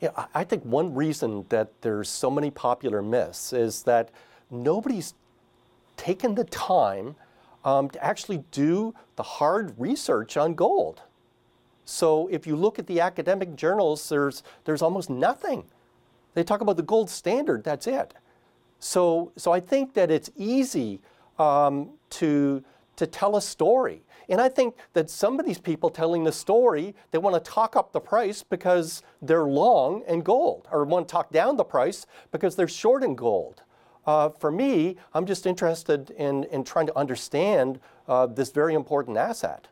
Yeah, I- think one reason that there's so many popular myths is that nobody's taken the time um, to actually do the hard research on gold. So if you look at the academic journals, there's there's almost nothing. They talk about the gold standard. That's it. So so I think that it's easy um, to to tell a story. And I think that some of these people telling the story, they want to talk up the price because they're long in gold, or want to talk down the price because they're short in gold. Uh, for me, I'm just interested in, in trying to understand uh, this very important asset.